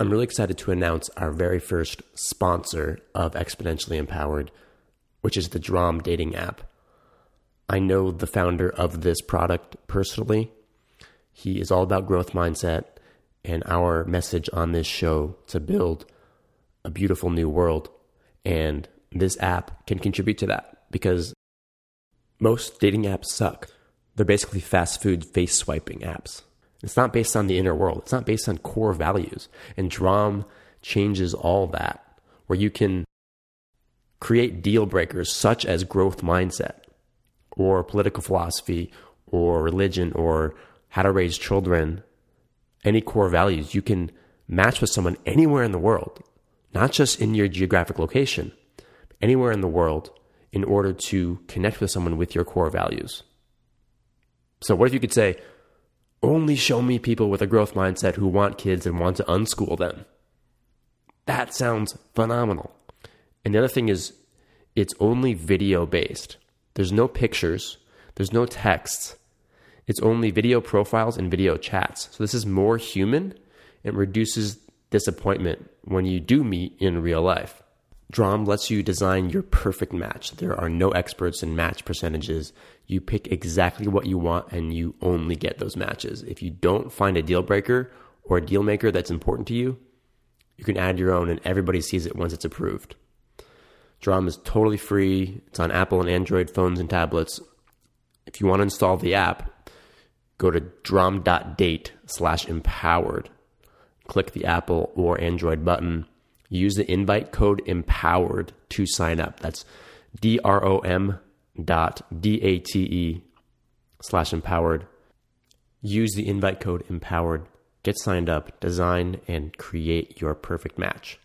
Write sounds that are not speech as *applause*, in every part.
I'm really excited to announce our very first sponsor of Exponentially Empowered, which is the Drom dating app. I know the founder of this product personally. He is all about growth mindset and our message on this show to build a beautiful new world. And this app can contribute to that because most dating apps suck. They're basically fast food face swiping apps. It's not based on the inner world. It's not based on core values. And Drom changes all that, where you can create deal breakers such as growth mindset or political philosophy or religion or how to raise children, any core values. You can match with someone anywhere in the world, not just in your geographic location, anywhere in the world in order to connect with someone with your core values. So, what if you could say, only show me people with a growth mindset who want kids and want to unschool them? That sounds phenomenal. And the other thing is, it's only video based. There's no pictures, there's no text. It's only video profiles and video chats. So, this is more human and reduces disappointment when you do meet in real life. Drom lets you design your perfect match. There are no experts in match percentages. You pick exactly what you want and you only get those matches. If you don't find a deal breaker or a deal maker that's important to you, you can add your own and everybody sees it once it's approved. Drom is totally free. It's on Apple and Android phones and tablets. If you want to install the app, go to drom.date slash empowered. Click the Apple or Android button use the invite code empowered to sign up. That's D R O M dot D A T E slash empowered. Use the invite code empowered. Get signed up, design, and create your perfect match.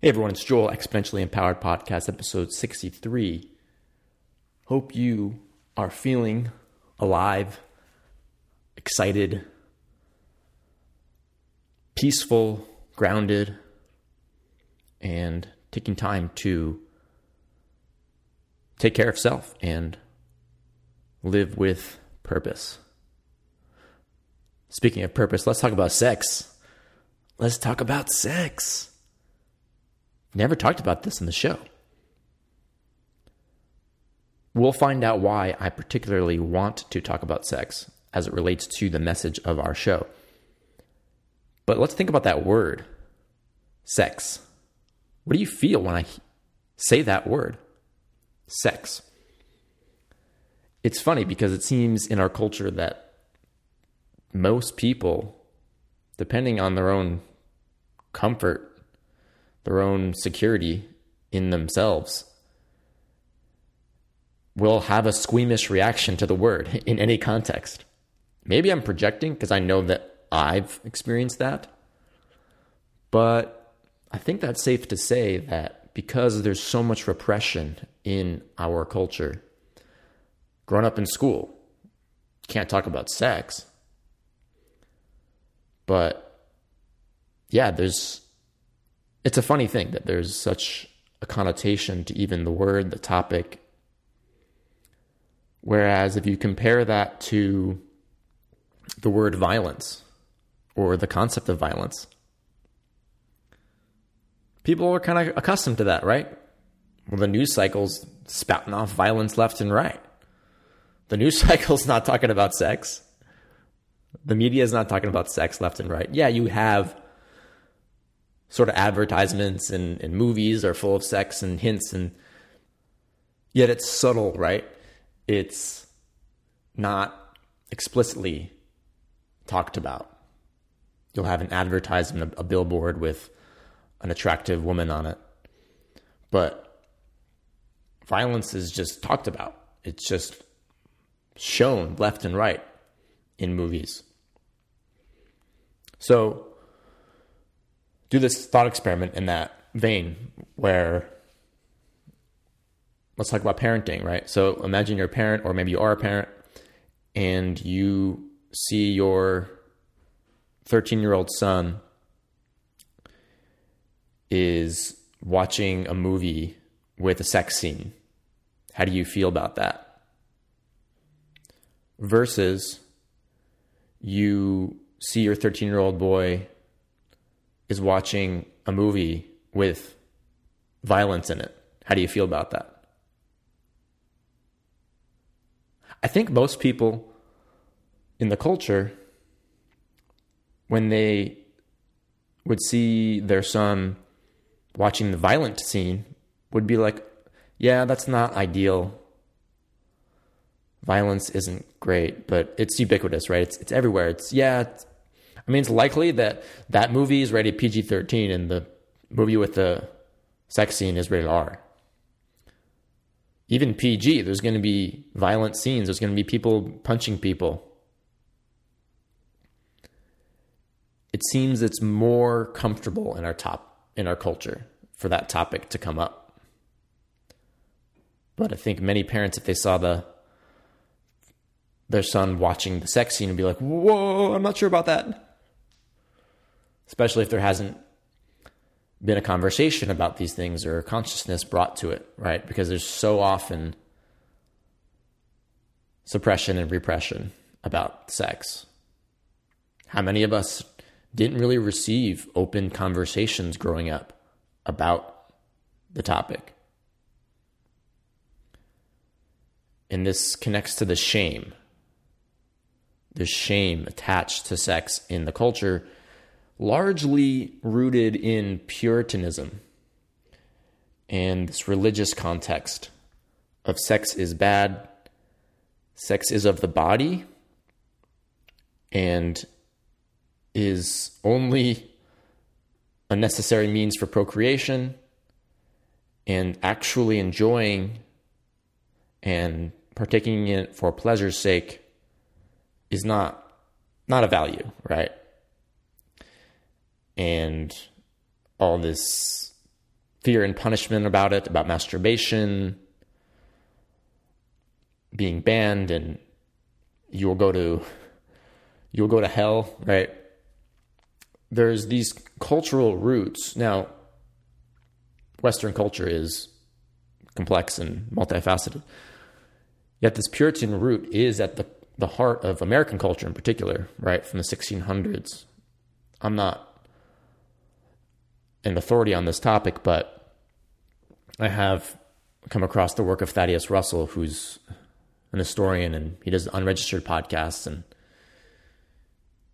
Hey everyone, it's Joel, Exponentially Empowered Podcast, episode 63. Hope you are feeling alive, excited, peaceful, grounded, and taking time to take care of self and live with purpose. Speaking of purpose, let's talk about sex. Let's talk about sex. Never talked about this in the show. We'll find out why I particularly want to talk about sex as it relates to the message of our show. But let's think about that word sex. What do you feel when I say that word? Sex. It's funny because it seems in our culture that most people, depending on their own comfort, their own security in themselves, will have a squeamish reaction to the word *laughs* in any context. Maybe I'm projecting because I know that I've experienced that. But I think that's safe to say that because there's so much repression in our culture, growing up in school, can't talk about sex. But yeah, there's it's a funny thing that there's such a connotation to even the word, the topic. Whereas if you compare that to the word violence or the concept of violence, people are kind of accustomed to that, right? Well, the news cycle's spouting off violence left and right. The news *laughs* cycle's not talking about sex. The media is not talking about sex left and right. Yeah, you have sort of advertisements and, and movies are full of sex and hints and yet it's subtle, right? It's not explicitly talked about. You'll have an advertisement, a, a billboard with an attractive woman on it. But violence is just talked about. It's just shown left and right in movies. So do this thought experiment in that vein where let's talk about parenting, right? So imagine you're a parent or maybe you are a parent and you see your 13 year old son is watching a movie with a sex scene. How do you feel about that? Versus you see your 13 year old boy is watching a movie with violence in it. How do you feel about that? I think most people in the culture, when they would see their son watching the violent scene, would be like, yeah, that's not ideal. Violence isn't great, but it's ubiquitous, right? It's, it's everywhere. It's, yeah, it's, I mean, it's likely that that movie is rated PG 13 and the movie with the sex scene is rated R. Even PG, there's going to be violent scenes, there's going to be people punching people. It seems it's more comfortable in our top in our culture for that topic to come up. But I think many parents, if they saw the their son watching the sex scene, would be like, "Whoa, I'm not sure about that." Especially if there hasn't been a conversation about these things or consciousness brought to it, right? Because there's so often suppression and repression about sex. How many of us didn't really receive open conversations growing up about the topic? And this connects to the shame. The shame attached to sex in the culture largely rooted in Puritanism and this religious context of sex is bad, sex is of the body, and is only a necessary means for procreation, and actually enjoying and partaking in it for pleasure's sake is not not a value, right? and all this fear and punishment about it, about masturbation being banned, and you will go to you will go to hell, right? There's these cultural roots. Now, Western culture is complex and multifaceted. Yet this Puritan root is at the, the heart of American culture in particular, right? From the 1600s. I'm not an authority on this topic, but I have come across the work of Thaddeus Russell, who's an historian and he does unregistered podcasts. And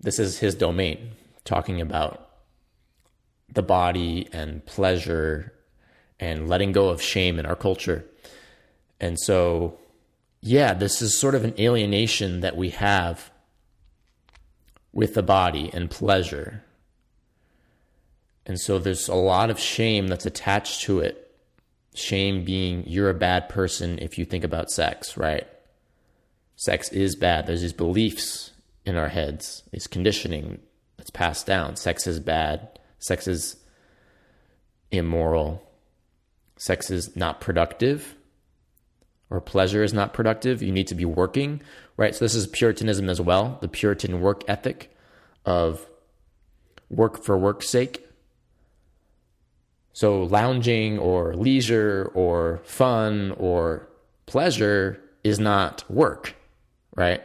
this is his domain, talking about the body and pleasure and letting go of shame in our culture. And so, yeah, this is sort of an alienation that we have with the body and pleasure and so there's a lot of shame that's attached to it. Shame being you're a bad person if you think about sex, right? Sex is bad. There's these beliefs in our heads, this conditioning that's passed down. Sex is bad. Sex is immoral. Sex is not productive or pleasure is not productive. You need to be working, right? So this is Puritanism as well, the Puritan work ethic of work for work's sake so lounging or leisure or fun or pleasure is not work, right?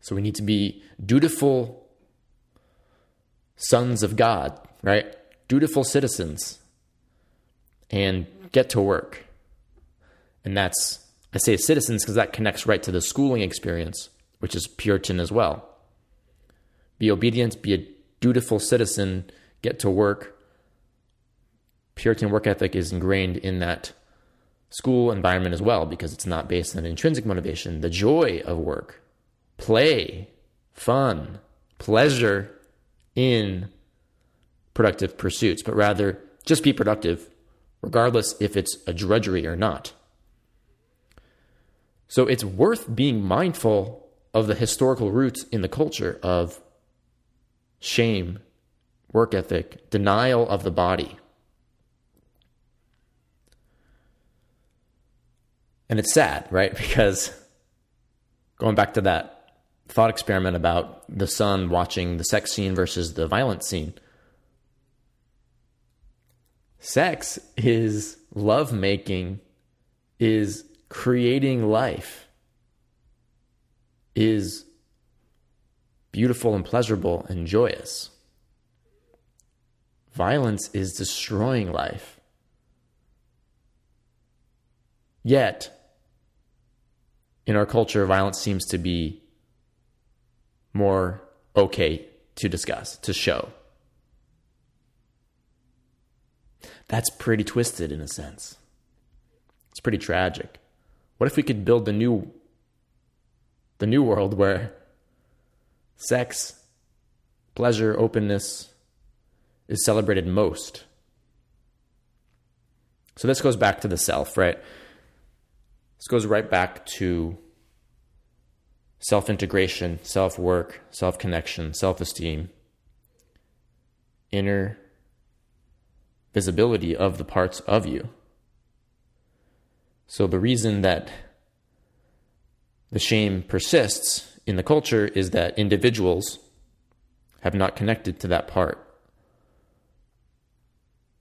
So we need to be dutiful sons of God, right? Dutiful citizens and get to work. And that's, I say citizens because that connects right to the schooling experience, which is Puritan as well. Be obedient, be a dutiful citizen, get to work, Puritan work ethic is ingrained in that school environment as well because it's not based on intrinsic motivation. The joy of work, play, fun, pleasure in productive pursuits, but rather just be productive, regardless if it's a drudgery or not. So it's worth being mindful of the historical roots in the culture of shame, work ethic, denial of the body. And it's sad, right? *laughs* Because going back to that thought experiment about the son watching the sex scene versus the violent scene, sex is love making, is creating life, is beautiful and pleasurable and joyous. violence is destroying life. Yet, in our culture, violence seems to be more okay to discuss, to show. That's pretty twisted in a sense. It's pretty tragic. What if we could build the new the new world where sex, pleasure, openness is celebrated most? So this goes back to the self, right? This goes right back to self integration, self work, self connection, self esteem, inner visibility of the parts of you. So, the reason that the shame persists in the culture is that individuals have not connected to that part,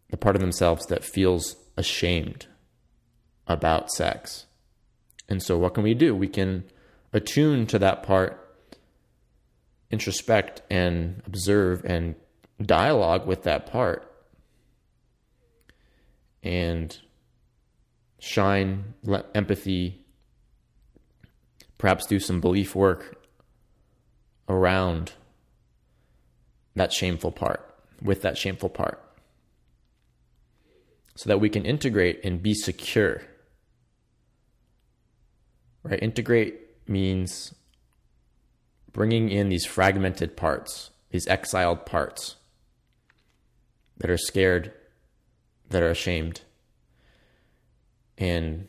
the part of themselves that feels ashamed about sex. And so, what can we do? We can attune to that part, introspect and observe and dialogue with that part, and shine empathy, perhaps do some belief work around that shameful part, with that shameful part, so that we can integrate and be secure. Right? Integrate means bringing in these fragmented parts, these exiled parts that are scared, that are ashamed, and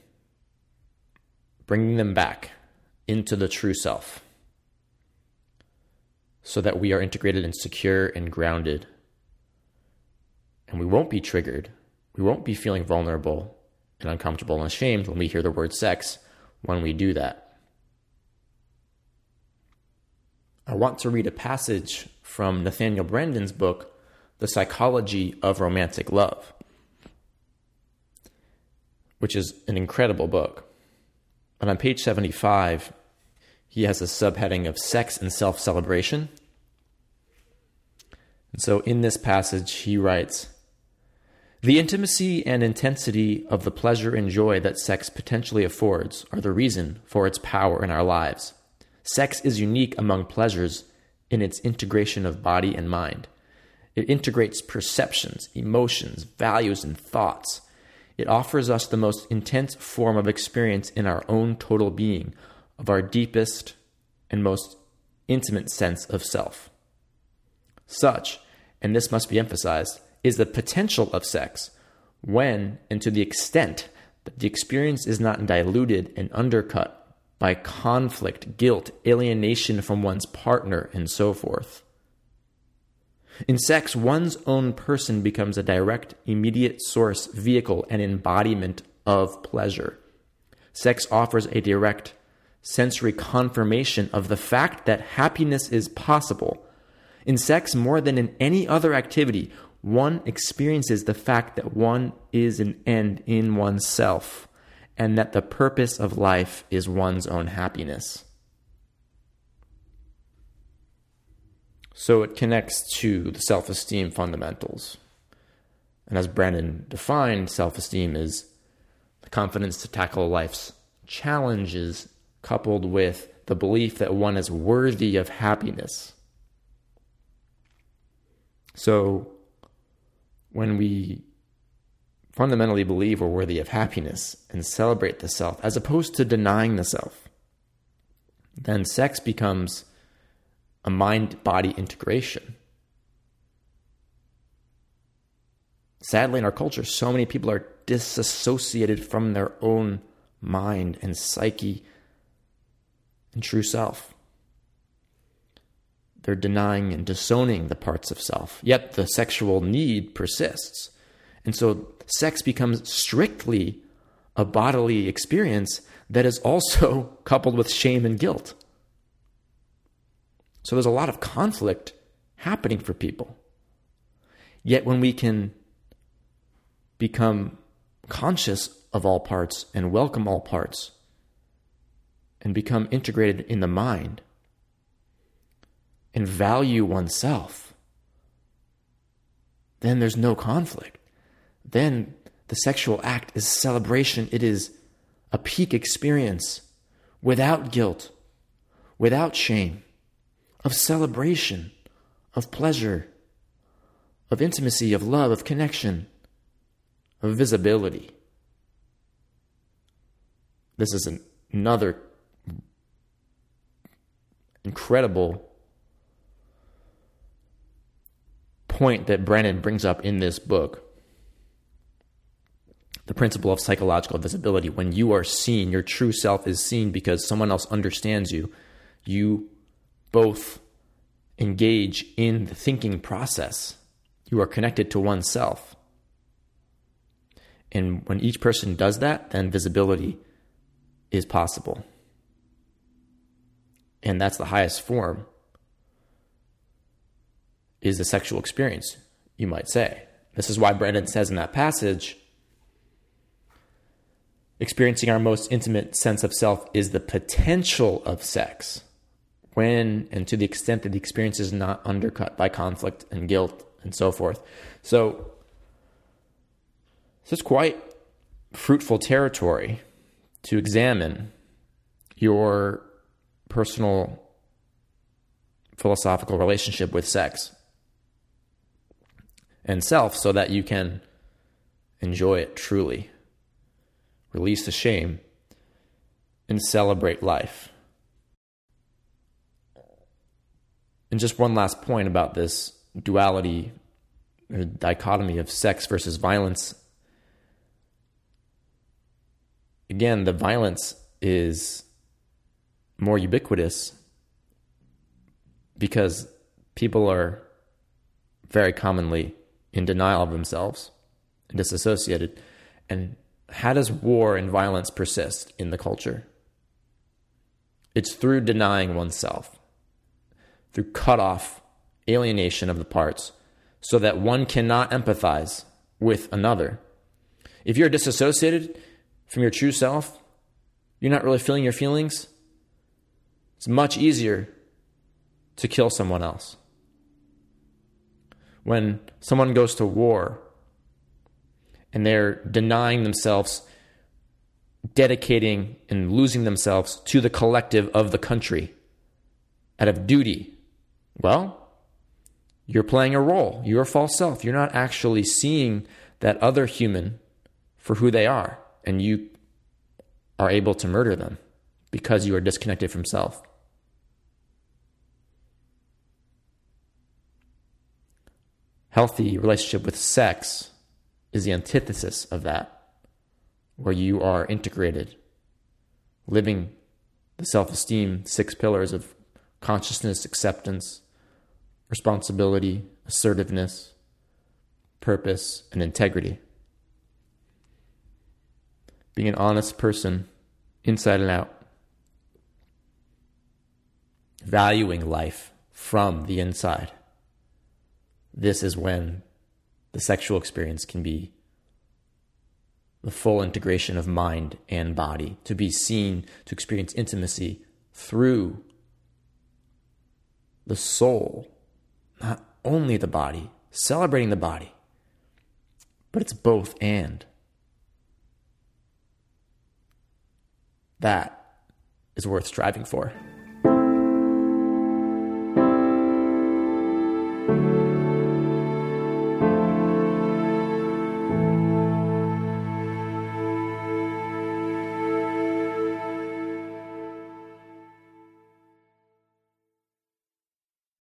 bringing them back into the true self so that we are integrated and secure and grounded. And we won't be triggered. We won't be feeling vulnerable and uncomfortable and ashamed when we hear the word sex when we do that. I want to read a passage from Nathaniel Branden's book, The Psychology of Romantic Love, which is an incredible book. And on page 75, he has a subheading of sex and self celebration. And so in this passage, he writes The intimacy and intensity of the pleasure and joy that sex potentially affords are the reason for its power in our lives. Sex is unique among pleasures in its integration of body and mind. It integrates perceptions, emotions, values, and thoughts. It offers us the most intense form of experience in our own total being, of our deepest and most intimate sense of self. Such, and this must be emphasized, is the potential of sex when and to the extent that the experience is not diluted and undercut by conflict, guilt, alienation from one's partner, and so forth. In sex, one's own person becomes a direct, immediate source, vehicle, and embodiment of pleasure. Sex offers a direct sensory confirmation of the fact that happiness is possible. In sex, more than in any other activity, one experiences the fact that one is an end in oneself and that the purpose of life is one's own happiness. So it connects to the self esteem fundamentals. And as Branden defined, self esteem is the confidence to tackle life's challenges coupled with the belief that one is worthy of happiness. So when we fundamentally believe we're worthy of happiness and celebrate the self as opposed to denying the self, then sex becomes a mind body integration. Sadly, in our culture, so many people are disassociated from their own mind and psyche and true self. They're denying and disowning the parts of self, yet the sexual need persists. And so sex becomes strictly a bodily experience that is also *laughs* coupled with shame and guilt. So there's a lot of conflict happening for people. Yet when we can become conscious of all parts and welcome all parts and become integrated in the mind and value oneself, then there's no conflict. Then the sexual act is celebration. It is a peak experience without guilt, without shame, of celebration, of pleasure, of intimacy, of love, of connection, of visibility. This is an, another incredible point that Branden brings up in this book the principle of psychological visibility. When you are seen, your true self is seen because someone else understands you. You both engage in the thinking process. You are connected to oneself. And when each person does that, then visibility is possible. And that's the highest form is the sexual experience, you might say. This is why Branden says in that passage experiencing our most intimate sense of self is the potential of sex when and to the extent that the experience is not undercut by conflict and guilt and so forth. So, this is quite fruitful territory to examine your personal philosophical relationship with sex and self so that you can enjoy it truly release the shame, and celebrate life. And just one last point about this duality or dichotomy of sex versus violence. Again, the violence is more ubiquitous because people are very commonly in denial of themselves and disassociated. And how does war and violence persist in the culture? It's through denying oneself, through cut off, alienation of the parts, so that one cannot empathize with another. If you're disassociated from your true self, you're not really feeling your feelings, it's much easier to kill someone else. When someone goes to war and they're denying themselves, dedicating and losing themselves to the collective of the country out of duty. Well, you're playing a role. You're a false self. You're not actually seeing that other human for who they are, and you are able to murder them because you are disconnected from self. Healthy relationship with sex is the antithesis of that, where you are integrated, living the self esteem six pillars of consciousness, acceptance, responsibility, assertiveness, purpose, and integrity. Being an honest person inside and out. Valuing life from the inside. This is when the sexual experience can be the full integration of mind and body, to be seen, to experience intimacy through the soul, not only the body, celebrating the body, but it's both and. That is worth striving for.